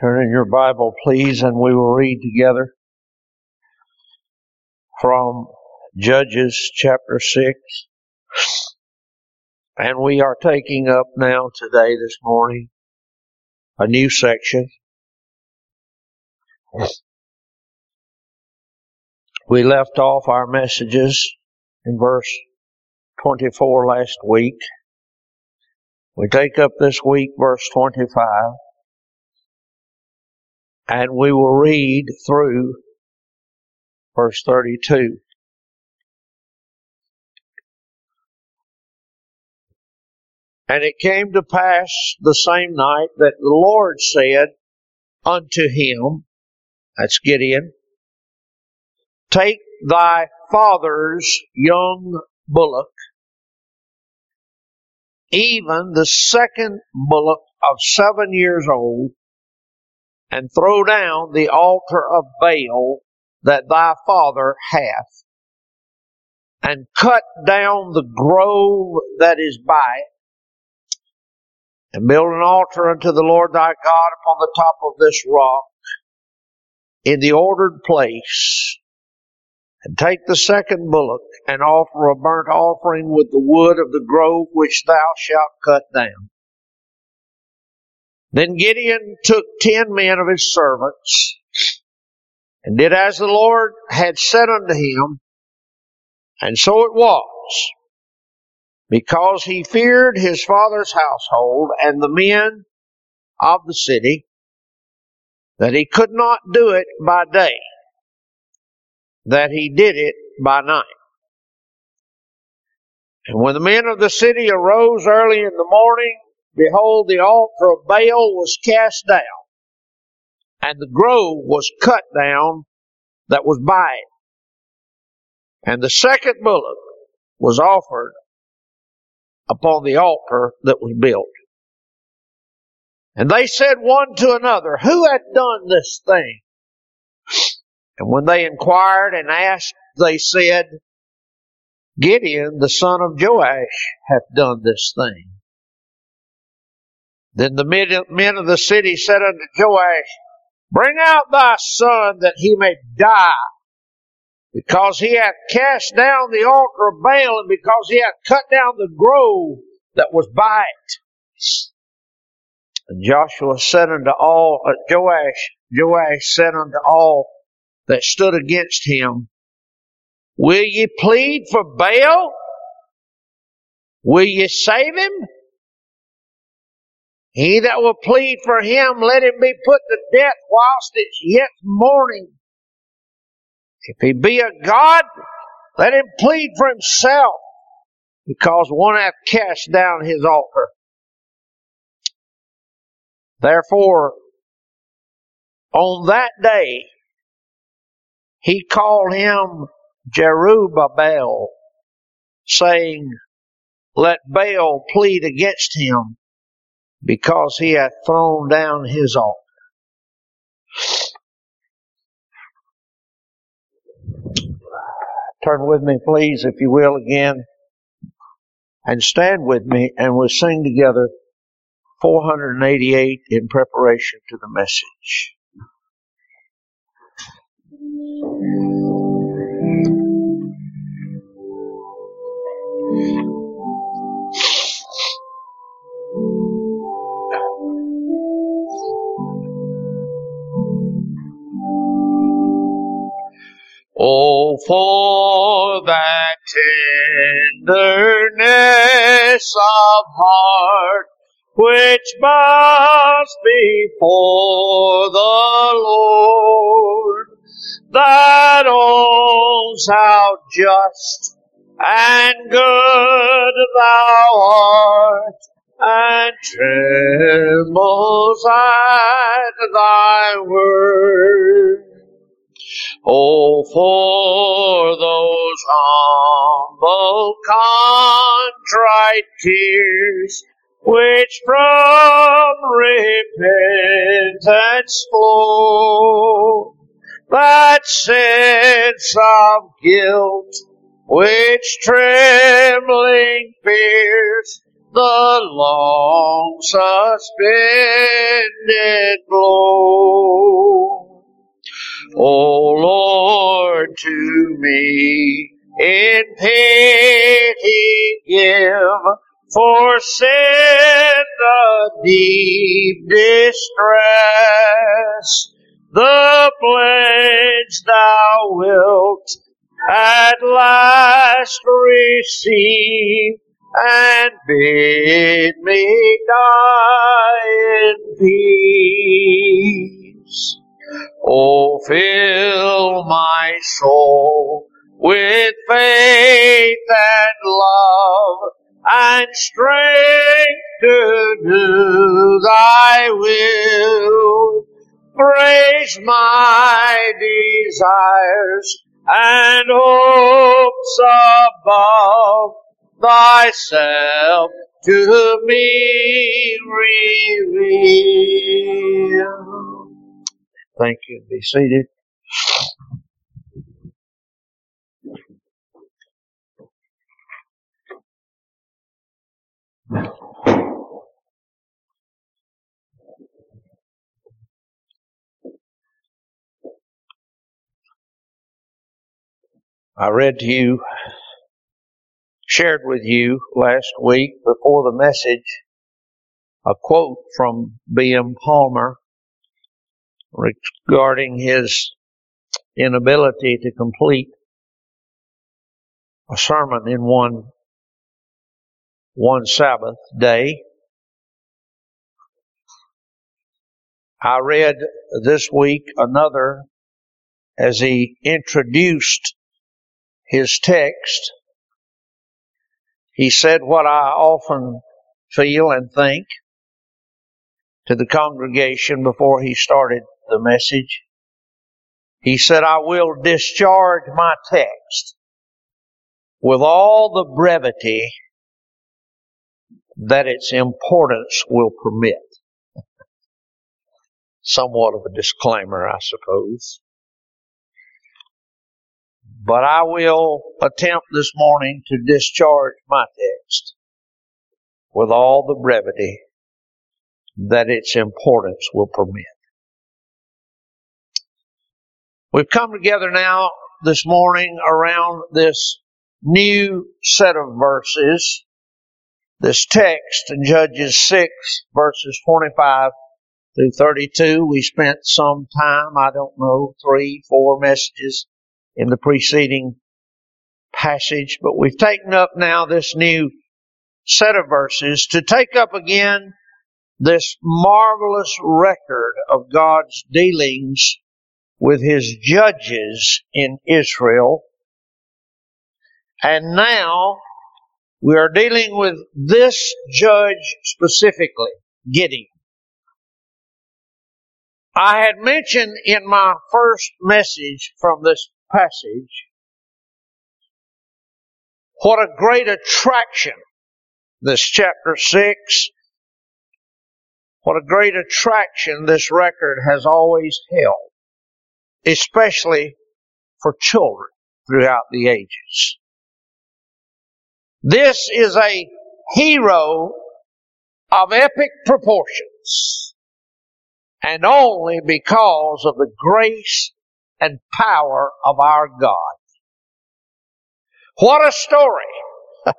Turn in your Bible, please, and we will read together from Judges chapter 6. And we are taking up now today, this morning, a new section. We left off our messages in verse 24 last week. We take up this week verse 25 and we will read through verse 32. And it came to pass the same night that the Lord said unto him, that's Gideon, take thy father's young bullock, even the second bullock of seven years old, and throw down the altar of Baal that thy father hath, and cut down the grove that is by it, and build an altar unto the Lord thy God upon the top of this rock, in the ordered place, and take the second bullock, and offer a burnt offering with the wood of the grove which thou shalt cut down. Then Gideon took ten men of his servants, and did as the Lord had said unto him, and so it was, because he feared his father's household and the men of the city, that he could not do it by day, that he did it by night. And when the men of the city arose early in the morning, behold, the altar of Baal was cast down, and the grove was cut down that was by it. And the second bullock was offered upon the altar that was built. And they said one to another, Who hath done this thing? And when they inquired and asked, they said, Gideon, the son of Joash, hath done this thing. Then the men of the city said unto Joash, Bring out thy son that he may die, because he hath cast down the altar of Baal, and because he hath cut down the grove that was by it. And Joshua said unto all, uh, Joash, Joash said unto all that stood against him, Will ye plead for Baal? Will ye save him? He that will plead for him, let him be put to death whilst it's yet morning. If he be a God, let him plead for himself, because one hath cast down his altar. Therefore, on that day, he called him Jerubbaal, saying, Let Baal plead against him because he hath thrown down his altar. Turn with me, please, if you will, again, and stand with me, and we'll sing together 488 in preparation to the message. Oh, for that tenderness of heart which must be for the Lord, that owns how just and good thou art, and trembles at thy word. Oh, for those humble, contrite tears, which from repentance flow, that sense of guilt, which trembling fears, the long suspended blow. O Lord, to me in pity give, for sin the deep distress, the pledge thou wilt at last receive and bid me die in peace. Oh, fill my soul with faith and love and strength to do thy will. Praise my desires and hopes above thyself to me reveal. Thank you. Be seated. I read to you, shared with you last week before the message a quote from B.M. Palmer regarding his inability to complete a sermon in one one Sabbath day. I read this week another as he introduced his text. He said what I often feel and think to the congregation before he started the message. He said, I will discharge my text with all the brevity that its importance will permit. Somewhat of a disclaimer, I suppose. But I will attempt this morning to discharge my text with all the brevity that its importance will permit. We've come together now this morning around this new set of verses, this text in Judges 6 verses 25 through 32. We spent some time, I don't know, three, four messages in the preceding passage, but we've taken up now this new set of verses to take up again this marvelous record of God's dealings with his judges in Israel. And now we are dealing with this judge specifically, Gideon. I had mentioned in my first message from this passage what a great attraction this chapter 6 what a great attraction this record has always held, especially for children throughout the ages. This is a hero of epic proportions, and only because of the grace and power of our God. What a story!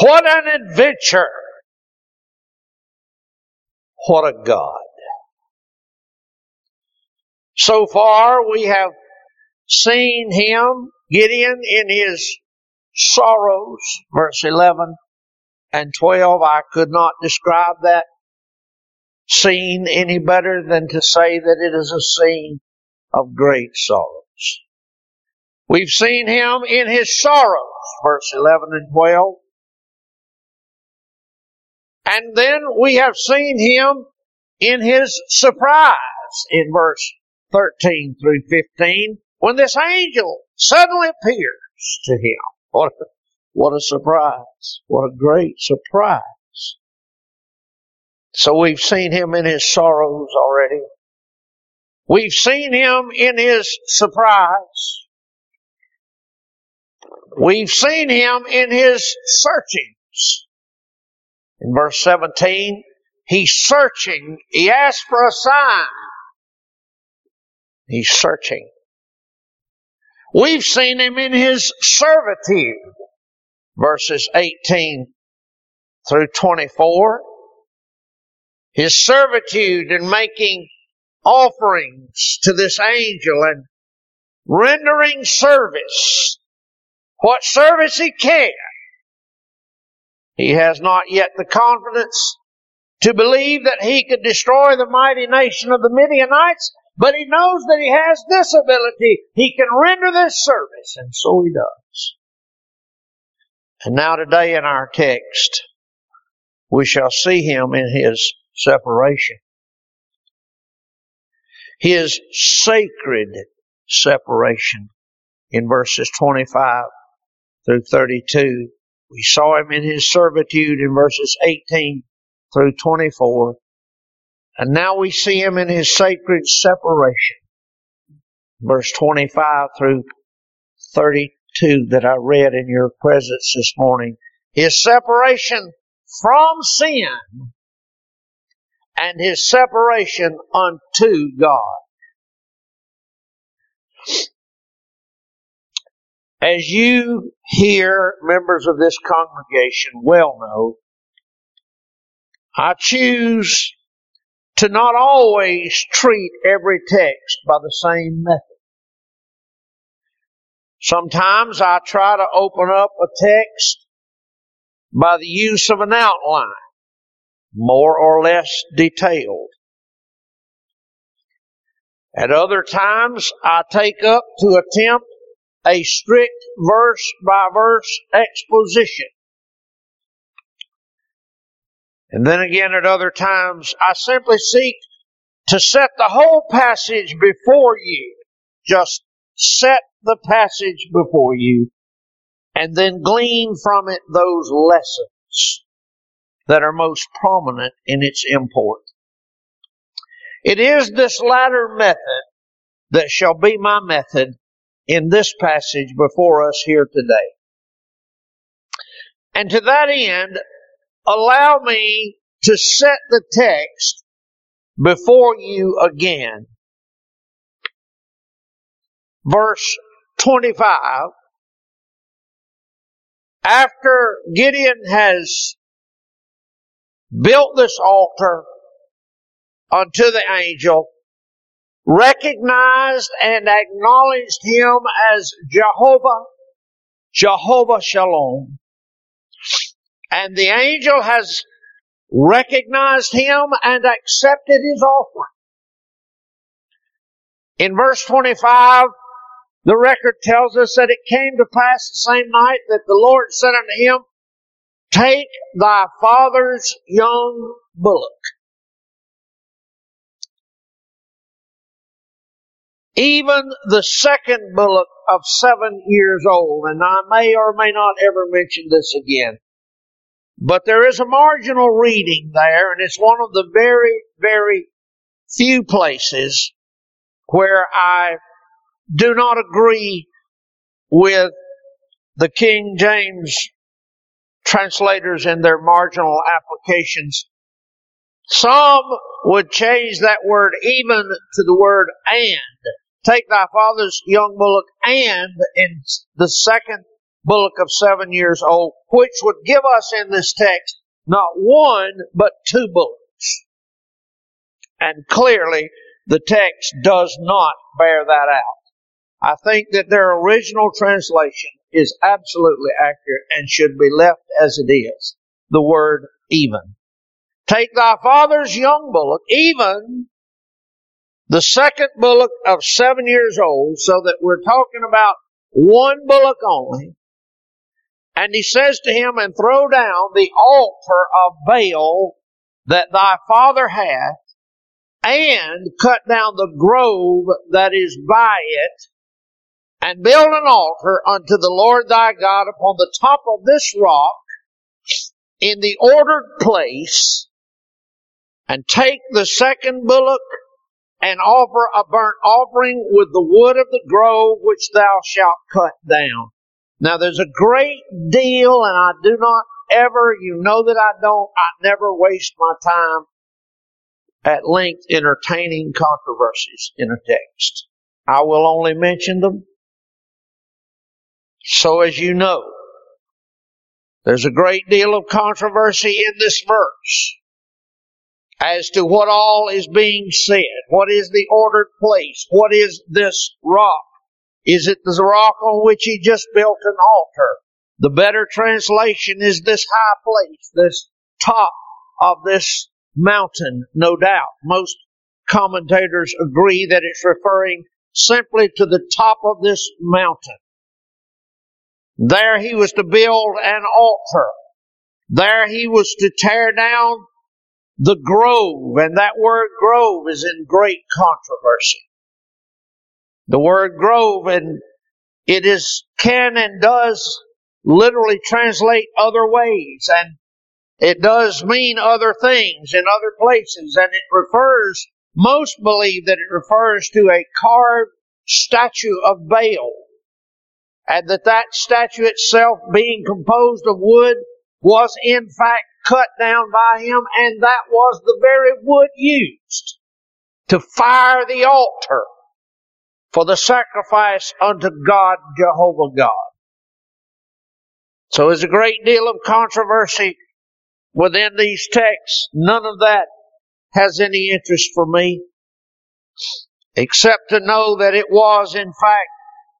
what an adventure! What a God. So far we have seen him, Gideon, in his sorrows, verse 11 and 12. I could not describe that scene any better than to say that it is a scene of great sorrows. We've seen him in his sorrows, verse 11 and 12. And then we have seen him in his surprise in verse 13 through 15 when this angel suddenly appears to him. What a, what a surprise. What a great surprise. So we've seen him in his sorrows already. We've seen him in his surprise. We've seen him in his searchings. In verse 17, he's searching. He asks for a sign. He's searching. We've seen him in his servitude. Verses 18 through 24. His servitude in making offerings to this angel and rendering service. What service he can. He has not yet the confidence to believe that he could destroy the mighty nation of the Midianites, but he knows that he has this ability. He can render this service, and so he does. And now today in our text, we shall see him in his separation. His sacred separation in verses 25 through 32. We saw him in his servitude in verses 18 through 24. And now we see him in his sacred separation. Verse 25 through 32 that I read in your presence this morning. His separation from sin and his separation unto God. As you here, members of this congregation, well know, I choose to not always treat every text by the same method. Sometimes I try to open up a text by the use of an outline, more or less detailed. At other times, I take up to attempt a strict verse by verse exposition. And then again at other times, I simply seek to set the whole passage before you. Just set the passage before you and then glean from it those lessons that are most prominent in its import. It is this latter method that shall be my method in this passage before us here today. And to that end, allow me to set the text before you again. Verse 25. After Gideon has built this altar unto the angel, recognized and acknowledged him as Jehovah, Jehovah Shalom. And the angel has recognized him and accepted his offering. In verse 25, the record tells us that it came to pass the same night that the Lord said unto him, Take thy father's young bullock even the second bullock of seven years old, and I may or may not ever mention this again. But there is a marginal reading there, and it's one of the very, very few places where I do not agree with the King James translators in their marginal applications. Some would change that word even to the word and take thy father's young bullock and in the second bullock of seven years old, which would give us in this text not one, but two bullocks. And clearly, the text does not bear that out. I think that their original translation is absolutely accurate and should be left as it is. The word even. Take thy father's young bullock, even the second bullock of seven years old, so that we're talking about one bullock only. And he says to him, and throw down the altar of Baal that thy father hath, and cut down the grove that is by it, and build an altar unto the Lord thy God upon the top of this rock, in the ordered place, and take the second bullock and offer a burnt offering with the wood of the grove which thou shalt cut down. Now there's a great deal, and I do not ever, you know that I don't, I never waste my time at length entertaining controversies in a text. I will only mention them. So as you know, there's a great deal of controversy in this verse as to what all is being said. What is the ordered place? What is this rock? Is it the rock on which he just built an altar? The better translation is this high place, this top of this mountain, no doubt. Most commentators agree that it's referring simply to the top of this mountain. There he was to build an altar. There he was to tear down the grove, and that word grove is in great controversy. The word grove, and it is, can and does literally translate other ways, and it does mean other things in other places, and it refers, most believe that it refers to a carved statue of Baal. And that that statue itself being composed of wood was in fact cut down by him, and that was the very wood used to fire the altar for the sacrifice unto God, Jehovah God. So there's a great deal of controversy within these texts. None of that has any interest for me, except to know that it was, in fact,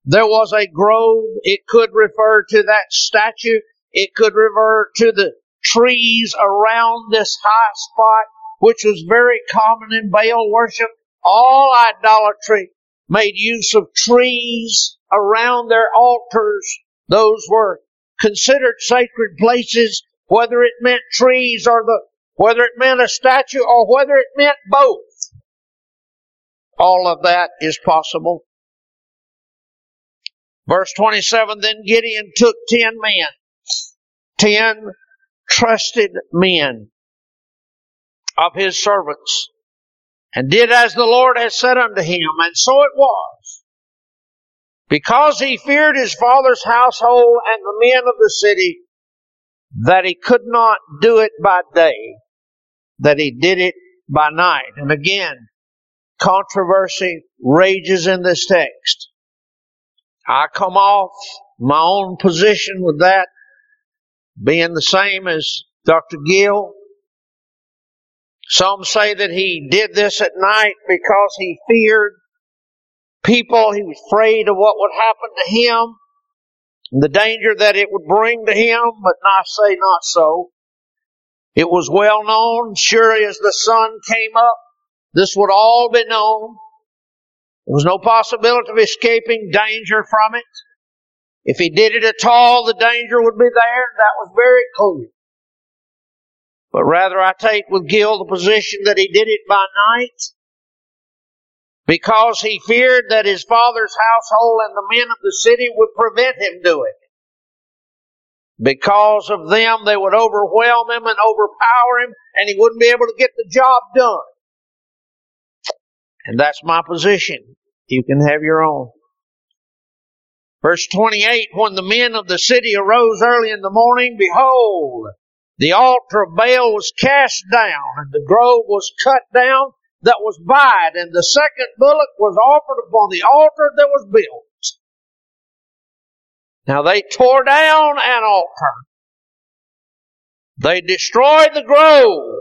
there was a grove. It could refer to that statue. It could refer to the trees around this high spot, which was very common in Baal worship. All idolatry made use of trees around their altars. Those were considered sacred places whether it meant trees or the, whether it meant a statue or whether it meant both. All of that is possible. Verse 27, then Gideon took ten men, ten trusted men of his servants, and did as the Lord had said unto him, and so it was. Because he feared his father's household and the men of the city, that he could not do it by day, that he did it by night. And again, controversy rages in this text. I come off my own position with that being the same as Dr. Gill. Some say that he did this at night because he feared people. He was afraid of what would happen to him the danger that it would bring to him, but I say not so. It was well known, surely as the sun came up, this would all be known. There was no possibility of escaping danger from it. If he did it at all, the danger would be there. That was very clear. But rather I take with Gill the position that he did it by night because he feared that his father's household and the men of the city would prevent him doing it. Because of them, they would overwhelm him and overpower him, and he wouldn't be able to get the job done. And that's my position. You can have your own. Verse 28, when the men of the city arose early in the morning, behold, the altar of Baal was cast down, and the grove was cut down, that was by it, and the second bullock was offered upon the altar that was built. Now they tore down an altar. They destroyed the grove.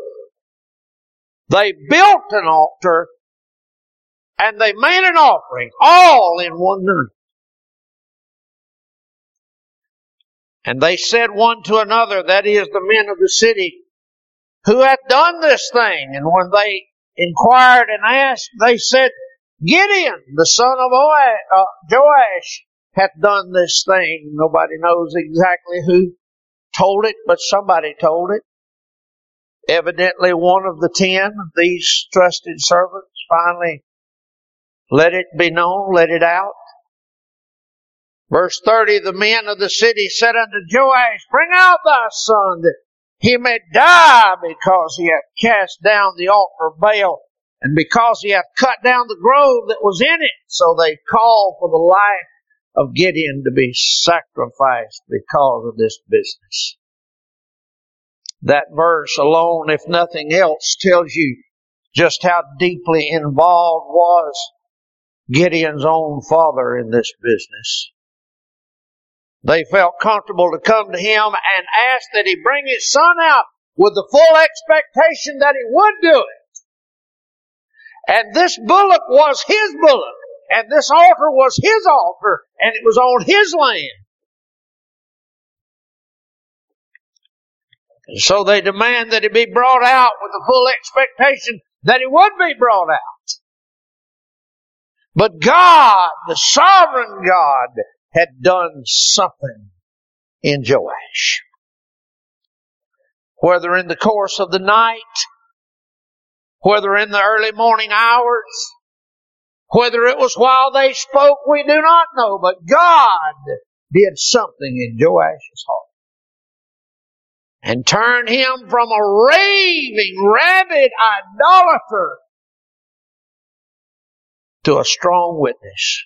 They built an altar and they made an offering all in one night. And they said one to another, that is the men of the city, who hath done this thing? And when they inquired and asked, they said, Gideon, the son of uh, Joash, hath done this thing. Nobody knows exactly who told it, but somebody told it. Evidently one of the ten, these trusted servants, finally let it be known, let it out. Verse 30, the men of the city said unto Joash, Bring out thy son that he may die because he hath cast down the altar of Baal and because he hath cut down the grove that was in it. So they called for the life of Gideon to be sacrificed because of this business. That verse alone, if nothing else, tells you just how deeply involved was Gideon's own father in this business. They felt comfortable to come to him and ask that he bring his son out with the full expectation that he would do it. And this bullock was his bullock, and this altar was his altar, and it was on his land. And so they demand that he be brought out with the full expectation that he would be brought out. But God, the sovereign God, had done something in Joash. Whether in the course of the night, whether in the early morning hours, whether it was while they spoke, we do not know, but God did something in Joash's heart and turned him from a raving, rabid idolater to a strong witness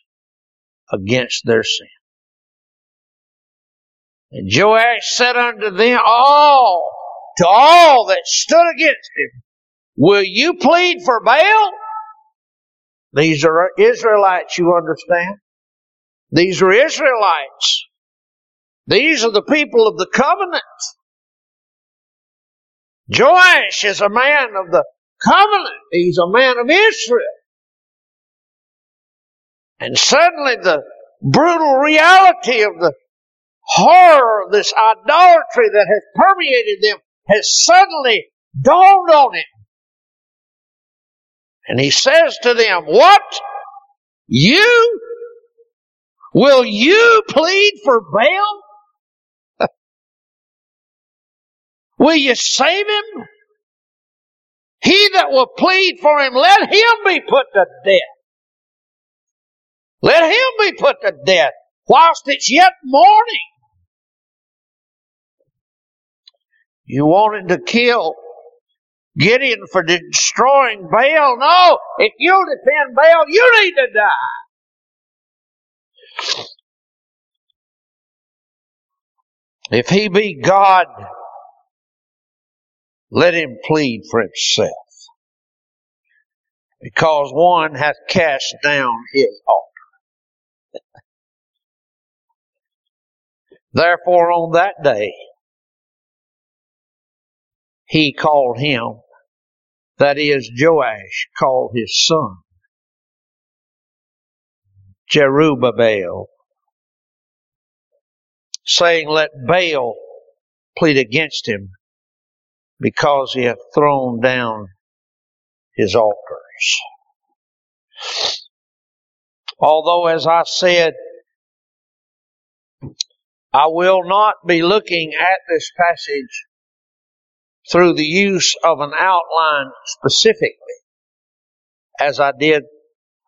against their sin. And Joash said unto them all, to all that stood against him, Will you plead for Baal? These are Israelites, you understand? These are Israelites. These are the people of the covenant. Joash is a man of the covenant. He's a man of Israel. And suddenly the brutal reality of the horror of this idolatry that has permeated them has suddenly dawned on him. And he says to them, what? You? Will you plead for Baal? will you save him? He that will plead for him, let him be put to death. Let him be put to death whilst it's yet morning. You wanted to kill Gideon for destroying Baal? No, if you defend Baal, you need to die. If he be God, let him plead for himself. Because one hath cast down his altar. Therefore on that day, he called him, that is, Joash called his son, Jerubbaal, saying, Let Baal plead against him because he hath thrown down his altars. Although, as I said, I will not be looking at this passage through the use of an outline specifically, as I did,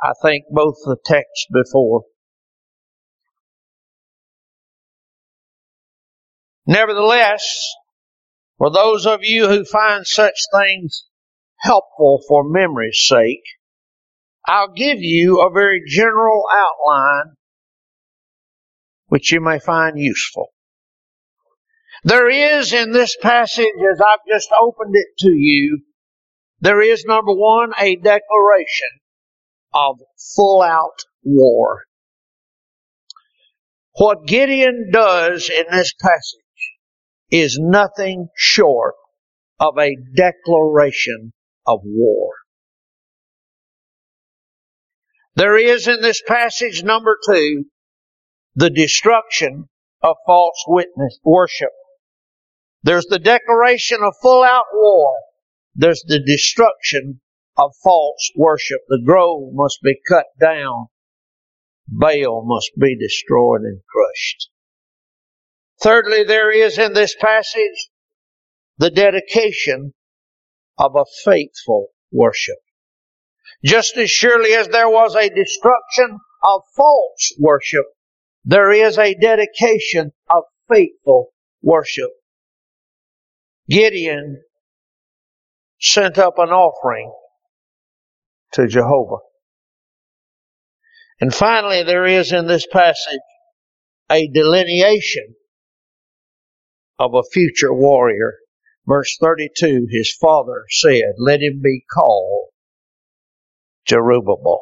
I think, both the text before. Nevertheless, for those of you who find such things helpful for memory's sake, I'll give you a very general outline which you may find useful. There is in this passage, as I've just opened it to you, there is number one, a declaration of full out war. What Gideon does in this passage is nothing short of a declaration of war. There is in this passage number two, the destruction of false witness worship. There's the declaration of full out war. There's the destruction of false worship. The grove must be cut down. Baal must be destroyed and crushed. Thirdly, there is in this passage the dedication of a faithful worship. Just as surely as there was a destruction of false worship, there is a dedication of faithful worship. Gideon sent up an offering to Jehovah. And finally, there is in this passage a delineation of a future warrior. Verse 32, his father said, Let him be called Jerubbaal.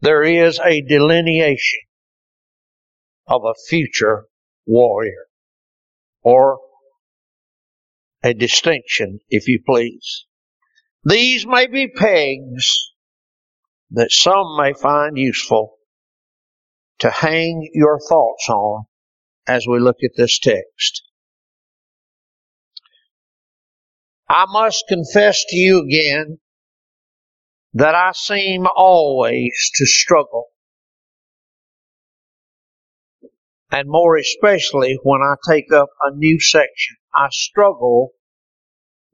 There is a delineation of a future warrior, or a distinction, if you please. These may be pegs that some may find useful to hang your thoughts on as we look at this text. I must confess to you again that I seem always to struggle. And more especially when I take up a new section, I struggle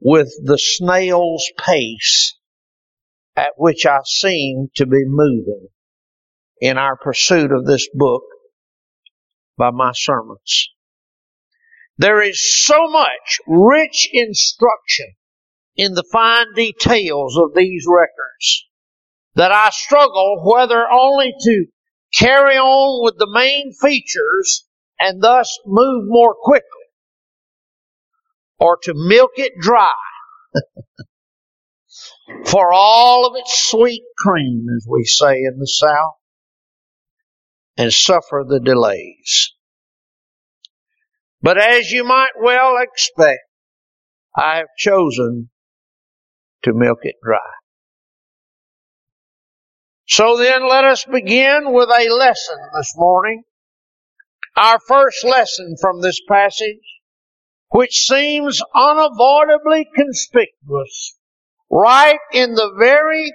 with the snail's pace at which I seem to be moving in our pursuit of this book by my sermons. There is so much rich instruction in the fine details of these records that I struggle whether only to carry on with the main features and thus move more quickly or to milk it dry for all of its sweet cream, as we say in the South, and suffer the delays. But as you might well expect, I have chosen to milk it dry. So then let us begin with a lesson this morning. Our first lesson from this passage, which seems unavoidably conspicuous right in the very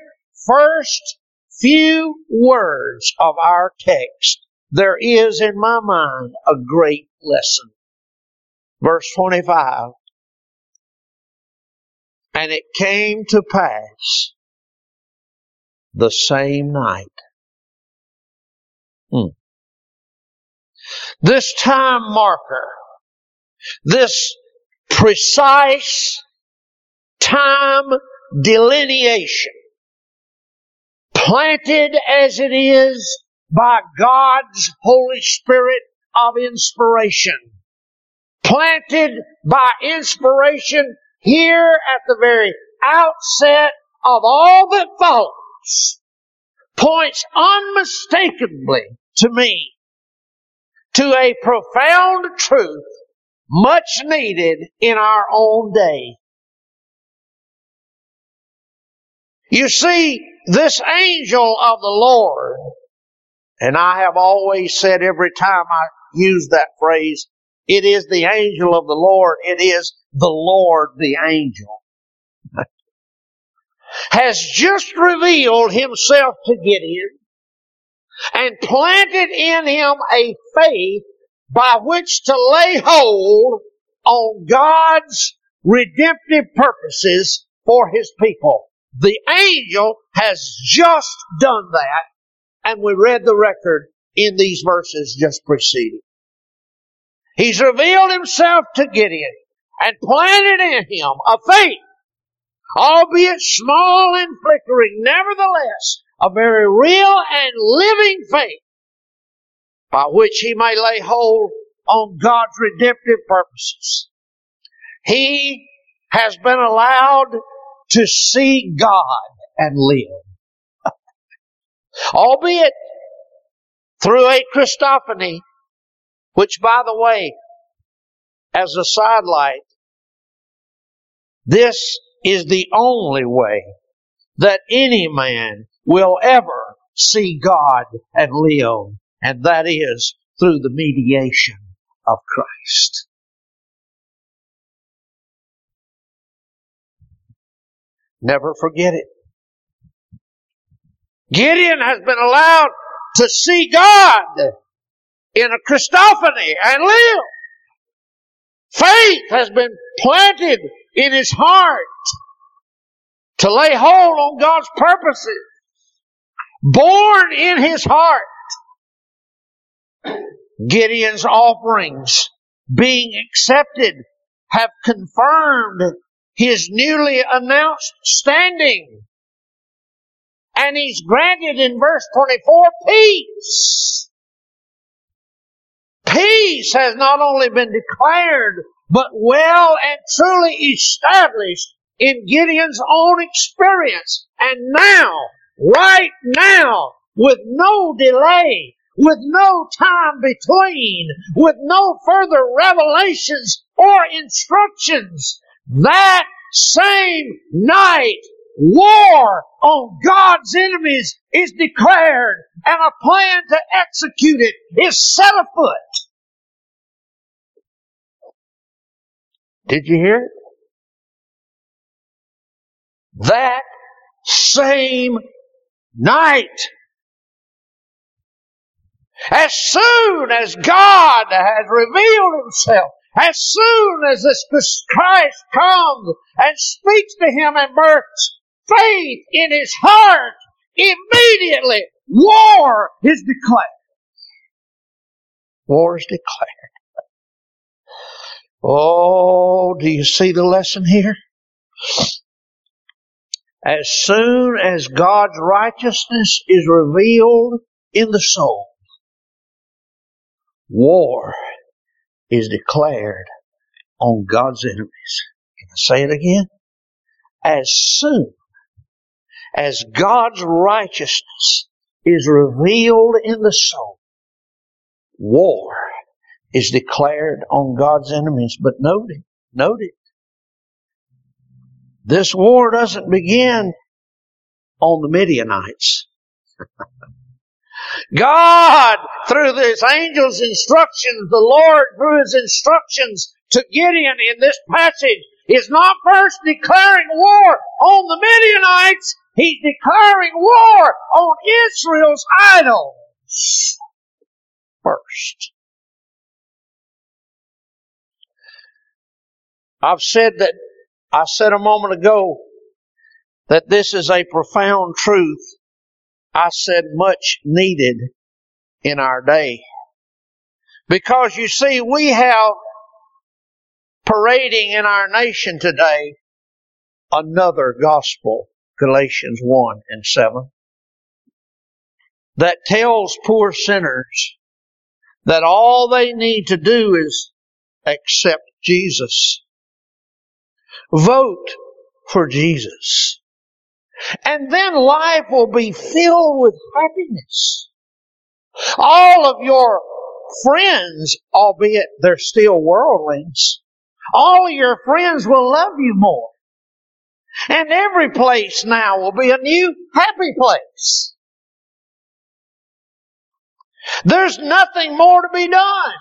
first few words of our text. There is in my mind a great lesson. Verse 25. And it came to pass the same night. Hmm. This time marker, this precise time delineation, planted as it is by God's Holy Spirit of inspiration, planted by inspiration here at the very outset of all that follows, points unmistakably to me to a profound truth much needed in our own day. You see, this angel of the Lord, and I have always said every time I use that phrase, it is the angel of the Lord. It is the Lord the angel. has just revealed himself to Gideon and planted in him a faith by which to lay hold on God's redemptive purposes for his people. The angel has just done that, and we read the record in these verses just preceding. He's revealed himself to Gideon and planted in him a faith, albeit small and flickering, nevertheless, a very real and living faith by which he may lay hold on God's redemptive purposes. He has been allowed to see God and live. Albeit through a Christophany, which by the way, as a sidelight, this is the only way that any man will ever see God and live, and that is through the mediation of Christ. Never forget it. Gideon has been allowed to see God in a Christophany and live. Faith has been planted in his heart to lay hold on God's purposes. Born in his heart. Gideon's offerings being accepted have confirmed his newly announced standing. And he's granted in verse 24 peace. Peace has not only been declared, but well and truly established in Gideon's own experience. And now, right now, with no delay, with no time between, with no further revelations or instructions, that same night, war on God's enemies is declared and a plan to execute it is set afoot. Did you hear it? That same night. As soon as God has revealed himself, as soon as this Christ comes and speaks to him and births faith in his heart, immediately war is declared. War is declared. Oh, do you see the lesson here? As soon as God's righteousness is revealed in the soul, war is declared on God's enemies. Can I say it again? As soon as God's righteousness is revealed in the soul, war is declared on God's enemies. But note it, note it. This war doesn't begin on the Midianites. God, through his angels' instructions, the Lord, through his instructions to Gideon in this passage, is not first declaring war on the Midianites, he's declaring war on Israel's idols first. I've said that, I said a moment ago that this is a profound truth. I said much needed in our day. Because you see, we have parading in our nation today another gospel, Galatians 1 and 7, that tells poor sinners that all they need to do is accept Jesus Vote for Jesus. And then life will be filled with happiness. All of your friends, albeit they're still worldlings, all your friends will love you more. And every place now will be a new happy place. There's nothing more to be done.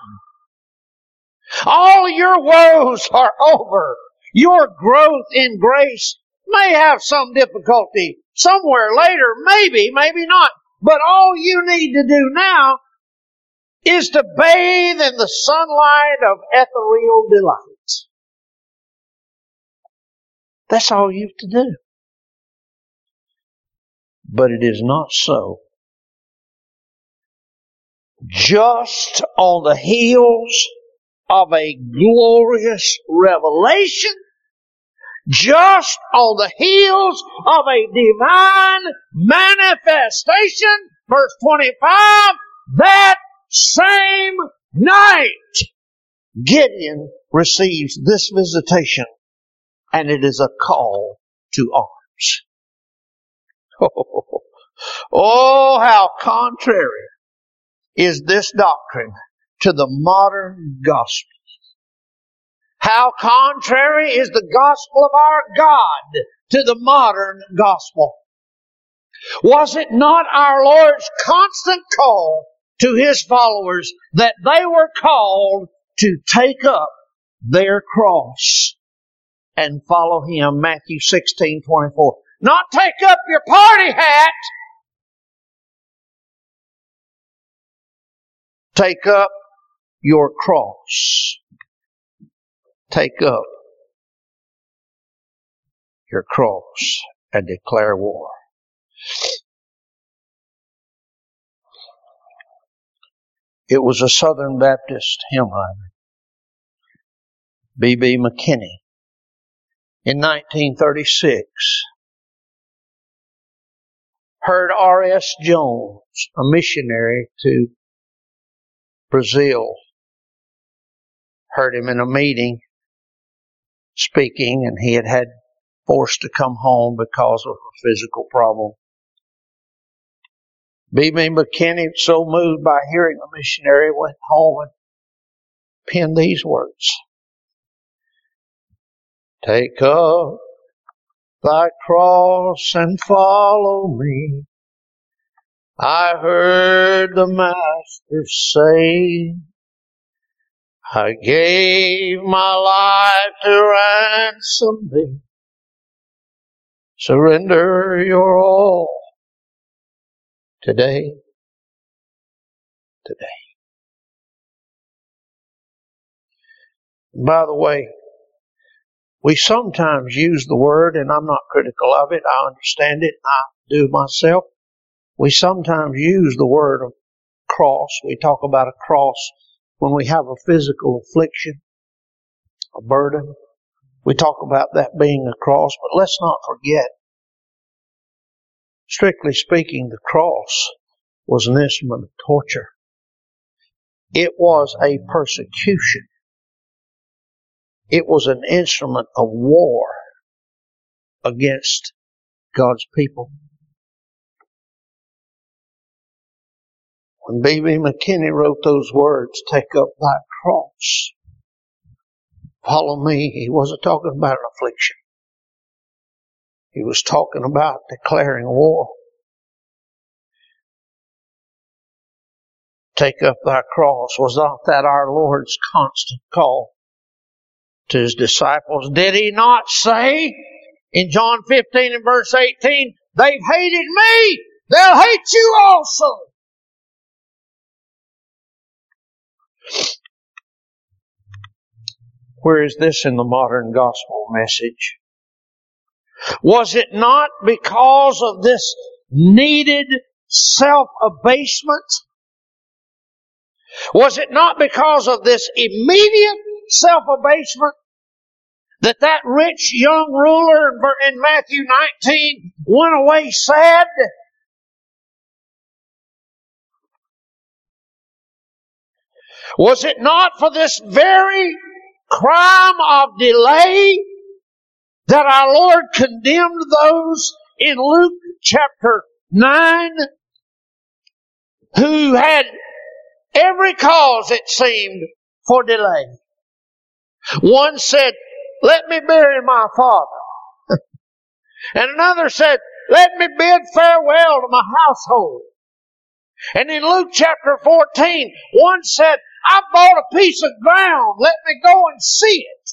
All your woes are over. Your growth in grace may have some difficulty somewhere later, maybe, maybe not. But all you need to do now is to bathe in the sunlight of ethereal delight. That's all you have to do. But it is not so. Just on the heels of a glorious revelation just on the heels of a divine manifestation. Verse 25, that same night, Gideon receives this visitation and it is a call to arms. Oh, oh, how contrary is this doctrine to the modern gospel. How contrary is the gospel of our God to the modern gospel. Was it not our Lord's constant call to His followers that they were called to take up their cross and follow Him? Matthew 16, 24. Not take up your party hat. Take up your cross take up your cross and declare war. It was a Southern Baptist hymn writer, B.B. McKinney, in 1936, heard R.S. Jones, a missionary to Brazil, heard him in a meeting speaking, and he had had forced to come home because of a physical problem. B.B. McKinney, so moved by hearing the missionary, went home and penned these words. Take up thy cross and follow me. I heard the Master say, I gave my life to ransom thee. Surrender your all today. Today. By the way, we sometimes use the word, and I'm not critical of it. I understand it. I do myself. We sometimes use the word of cross. We talk about a cross when we have a physical affliction, a burden. We talk about that being a cross, but let's not forget, strictly speaking, the cross was an instrument of torture. It was a persecution. It was an instrument of war against God's people. When B.B. McKinney wrote those words, take up thy cross, follow me, he wasn't talking about an affliction. He was talking about declaring war. Take up thy cross. Was not that our Lord's constant call to his disciples? Did he not say in John 15 and verse 18, they've hated me, they'll hate you also. Where is this in the modern gospel message? Was it not because of this needed self-abasement? Was it not because of this immediate self-abasement that that rich young ruler in Matthew 19 went away sad? Was it not for this very crime of delay that our Lord condemned those in Luke chapter 9 who had every cause, it seemed, for delay? One said, let me bury my father. and another said, let me bid farewell to my household. And in Luke chapter 14, one said, I bought a piece of ground. Let me go and see it.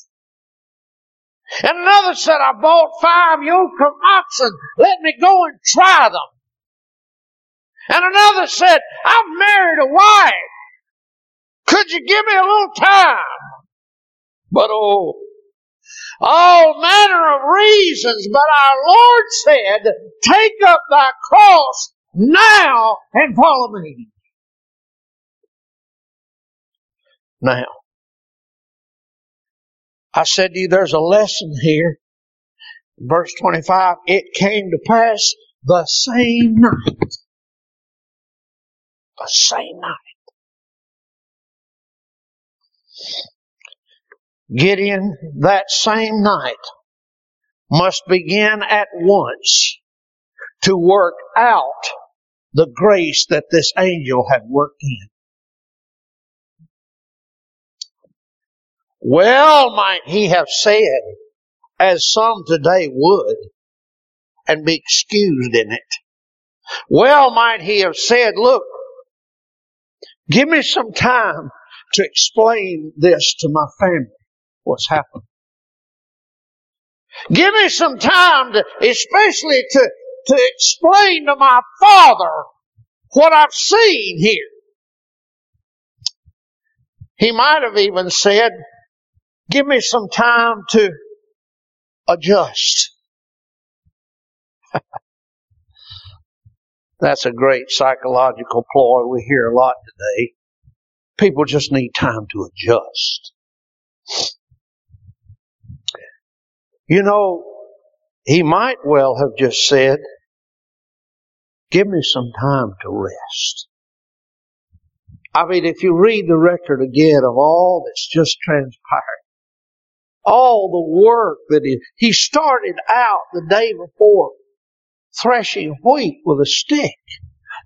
And another said, I bought five yoke of oxen. Let me go and try them. And another said, I've married a wife. Could you give me a little time? But oh, all manner of reasons, but our Lord said, take up thy cross now and follow me. Now, I said to you there's a lesson here. Verse 25, it came to pass the same night. The same night. Gideon, that same night, must begin at once to work out the grace that this angel had worked in. Well might he have said, as some today would, and be excused in it. Well might he have said, look, give me some time to explain this to my family, what's happened. Give me some time to, especially to, to explain to my father what I've seen here. He might have even said, Give me some time to adjust. That's a great psychological ploy we hear a lot today. People just need time to adjust. You know, he might well have just said, give me some time to rest. I mean, if you read the record again of all that's just transpired, all the work that he, he started out the day before threshing wheat with a stick.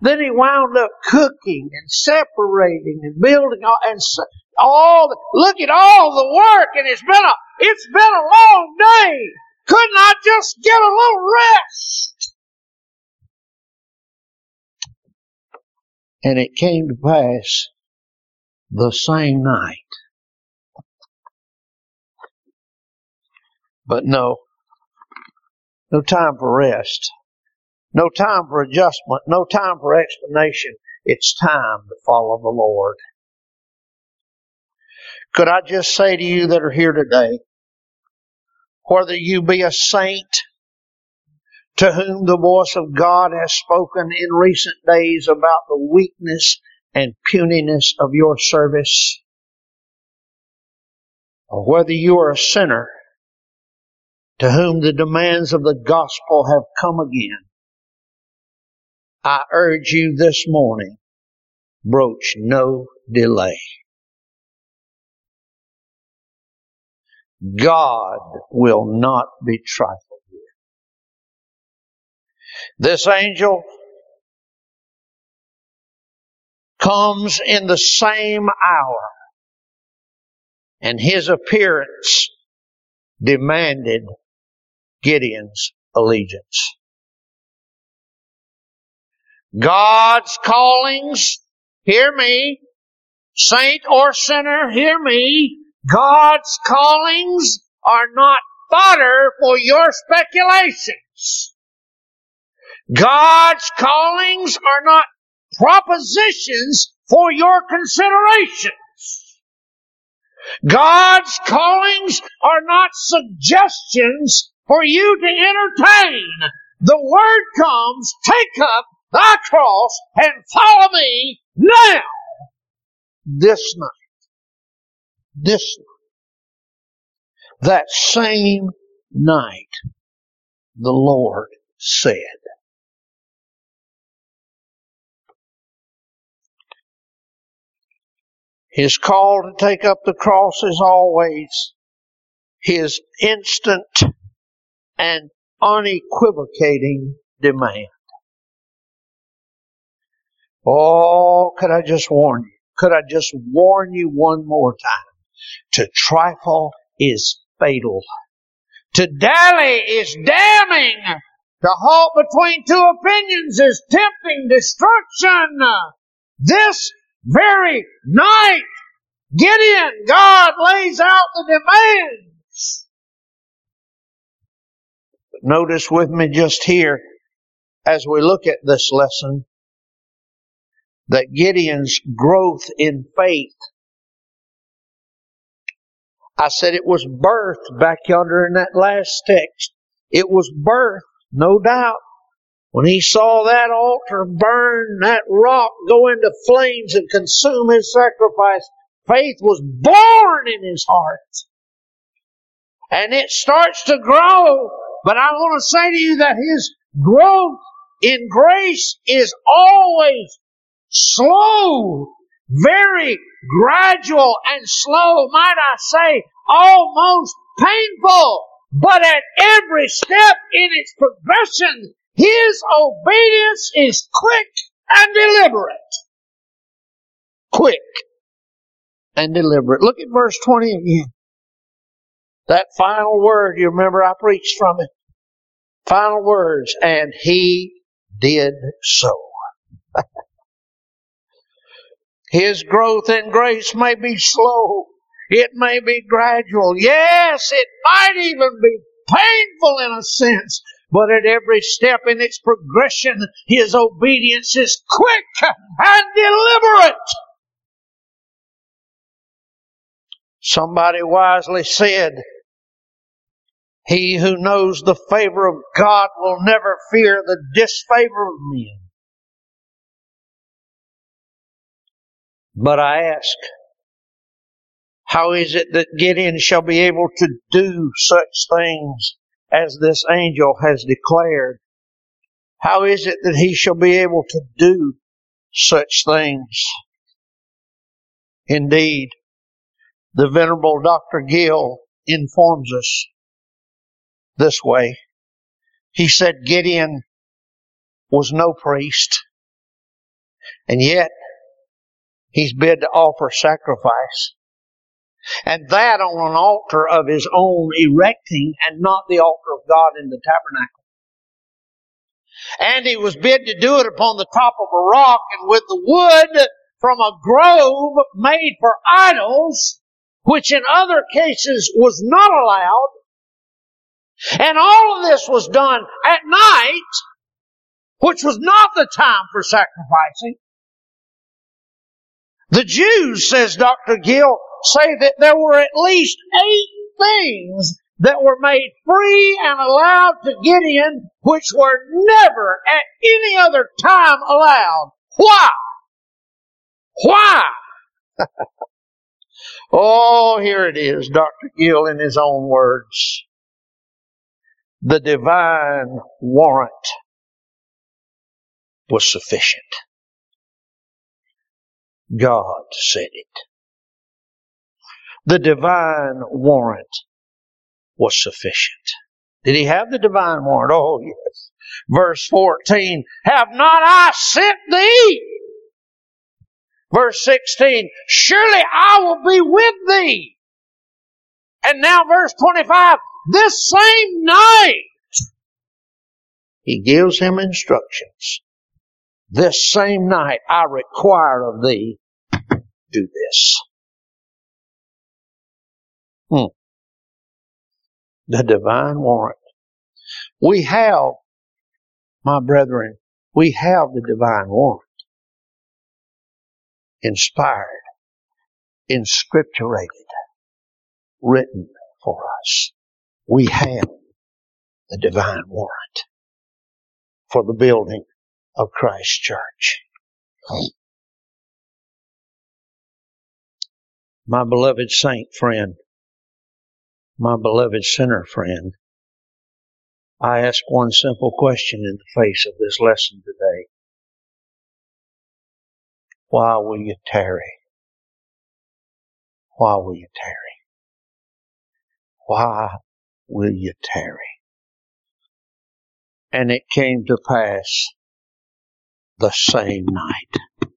Then he wound up cooking and separating and building all, and all the, look at all the work and it's been a, it's been a long day. Couldn't I just get a little rest? And it came to pass the same night. But no, no time for rest. No time for adjustment. No time for explanation. It's time to follow the Lord. Could I just say to you that are here today, whether you be a saint to whom the voice of God has spoken in recent days about the weakness and puniness of your service, or whether you are a sinner to whom the demands of the gospel have come again, I urge you this morning, broach no delay. God will not be trifled with. This angel comes in the same hour and his appearance demanded Gideon's allegiance. God's callings, hear me, saint or sinner, hear me, God's callings are not fodder for your speculations. God's callings are not propositions for your considerations. God's callings are not suggestions for you to entertain. The word comes, take up thy cross and follow me now. This night. This night. That same night, the Lord said, His call to take up the cross is always His instant and unequivocating demand. Oh, could I just warn you? Could I just warn you one more time? To trifle is fatal. To dally is damning. To halt between two opinions is tempting destruction. This very night, Gideon, God lays out the demands. Notice with me just here, as we look at this lesson, that Gideon's growth in faith, I said it was birth back yonder in that last text. It was birth, no doubt. When he saw that altar burn, that rock go into flames and consume his sacrifice, faith was born in his heart. And it starts to grow but I want to say to you that his growth in grace is always slow, very gradual and slow, might I say, almost painful. But at every step in its progression, his obedience is quick and deliberate. Quick and deliberate. Look at verse 20 again. That final word, you remember I preached from it. Final words, and he did so. His growth in grace may be slow. It may be gradual. Yes, it might even be painful in a sense. But at every step in its progression, his obedience is quick and deliberate. Somebody wisely said, he who knows the favor of God will never fear the disfavor of men. But I ask, how is it that Gideon shall be able to do such things as this angel has declared? How is it that he shall be able to do such things? Indeed, the Venerable Dr. Gill informs us this way. He said Gideon was no priest, and yet he's bid to offer sacrifice. And that on an altar of his own erecting and not the altar of God in the tabernacle. And he was bid to do it upon the top of a rock and with the wood from a grove made for idols, which in other cases was not allowed. And all of this was done at night, which was not the time for sacrificing. The Jews, says Dr. Gill, say that there were at least eight things that were made free and allowed to Gideon, which were never at any other time allowed. Why? Why? oh, here it is, Dr. Gill in his own words. The divine warrant was sufficient. God said it. The divine warrant was sufficient. Did he have the divine warrant? Oh, yes. Verse 14, have not I sent thee? Verse 16, surely I will be with thee. And now verse 25, this same night, he gives him instructions. This same night I require of thee, do this. Hmm. The divine warrant. We have, my brethren, we have the divine warrant. Inspired, inscripturated, written for us. We have the divine warrant for the building of Christ Church. My beloved saint friend, my beloved sinner friend, I ask one simple question in the face of this lesson today. Why will you tarry? Why will you tarry? Why will you tarry? And it came to pass the same night.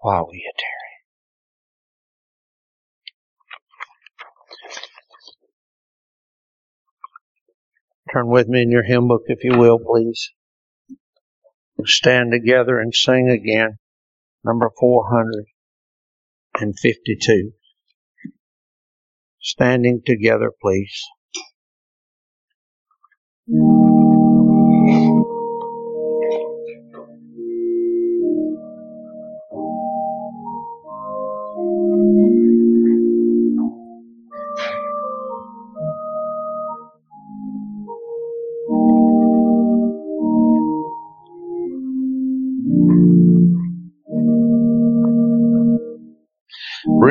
Why will you tarry? Turn with me in your hymn book, if you will, please. Stand together and sing again. Number 452. Standing together, please.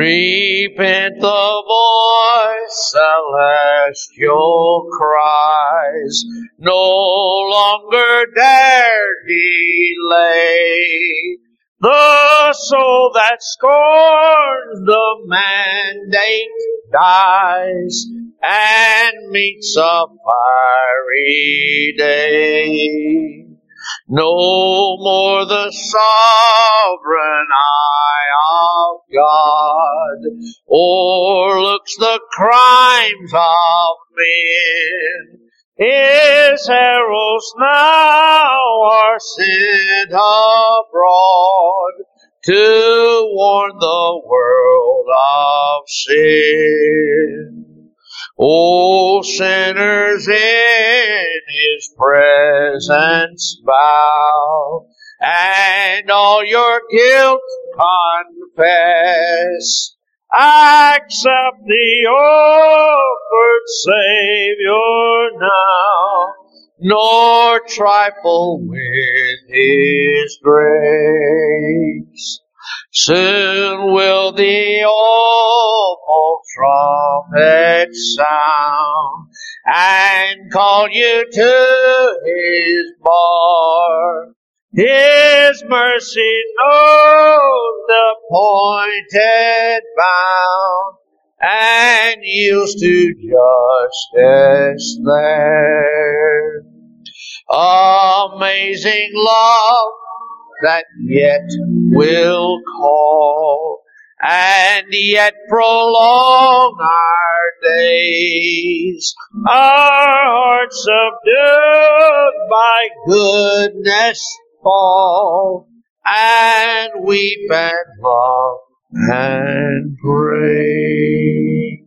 Repent the voice, celestial cries, no longer dare delay. The soul that scorns the mandate dies and meets a fiery day. No more the sovereign eye of God o'erlooks the crimes of men. His heralds now are sent abroad to warn the world of sin. O sinners in his presence bow, and all your guilt confess. Accept the offered Savior now, nor trifle with his grace. Soon will the awful trumpet sound and call you to his bar. His mercy knows the pointed bound and yields to justice there. Amazing love that yet will call and yet prolong our days. Our hearts subdued by goodness fall and weep and love and pray.